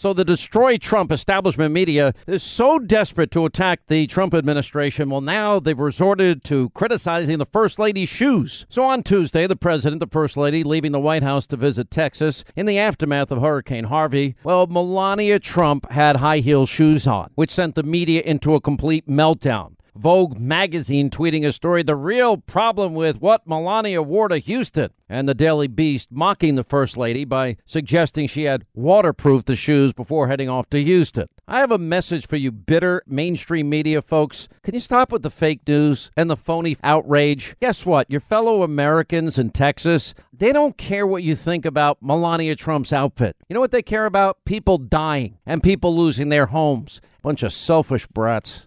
So the Destroy Trump establishment media is so desperate to attack the Trump administration. Well, now they've resorted to criticizing the First Lady's shoes. So on Tuesday, the President, the First Lady, leaving the White House to visit Texas in the aftermath of Hurricane Harvey, well, Melania Trump had high heel shoes on, which sent the media into a complete meltdown. Vogue magazine tweeting a story the real problem with what Melania wore to Houston, and the Daily Beast mocking the First Lady by suggesting she had waterproofed the shoes before heading off to Houston. I have a message for you, bitter mainstream media folks. Can you stop with the fake news and the phony outrage? Guess what? Your fellow Americans in Texas, they don't care what you think about Melania Trump's outfit. You know what they care about? People dying and people losing their homes. Bunch of selfish brats.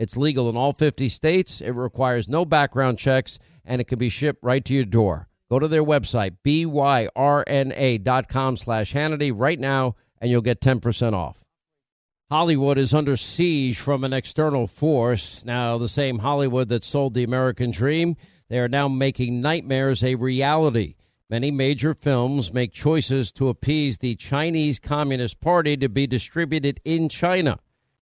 It's legal in all 50 states. It requires no background checks and it can be shipped right to your door. Go to their website, byrna.com slash Hannity right now, and you'll get 10% off. Hollywood is under siege from an external force. Now, the same Hollywood that sold the American dream, they are now making nightmares a reality. Many major films make choices to appease the Chinese Communist Party to be distributed in China.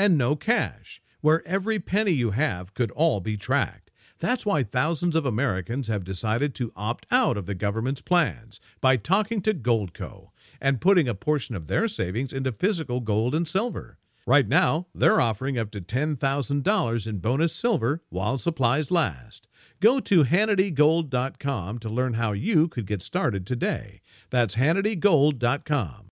and no cash, where every penny you have could all be tracked. That's why thousands of Americans have decided to opt out of the government's plans by talking to Goldco and putting a portion of their savings into physical gold and silver. Right now, they're offering up to $10,000 in bonus silver while supplies last. Go to HannityGold.com to learn how you could get started today. That's HannityGold.com.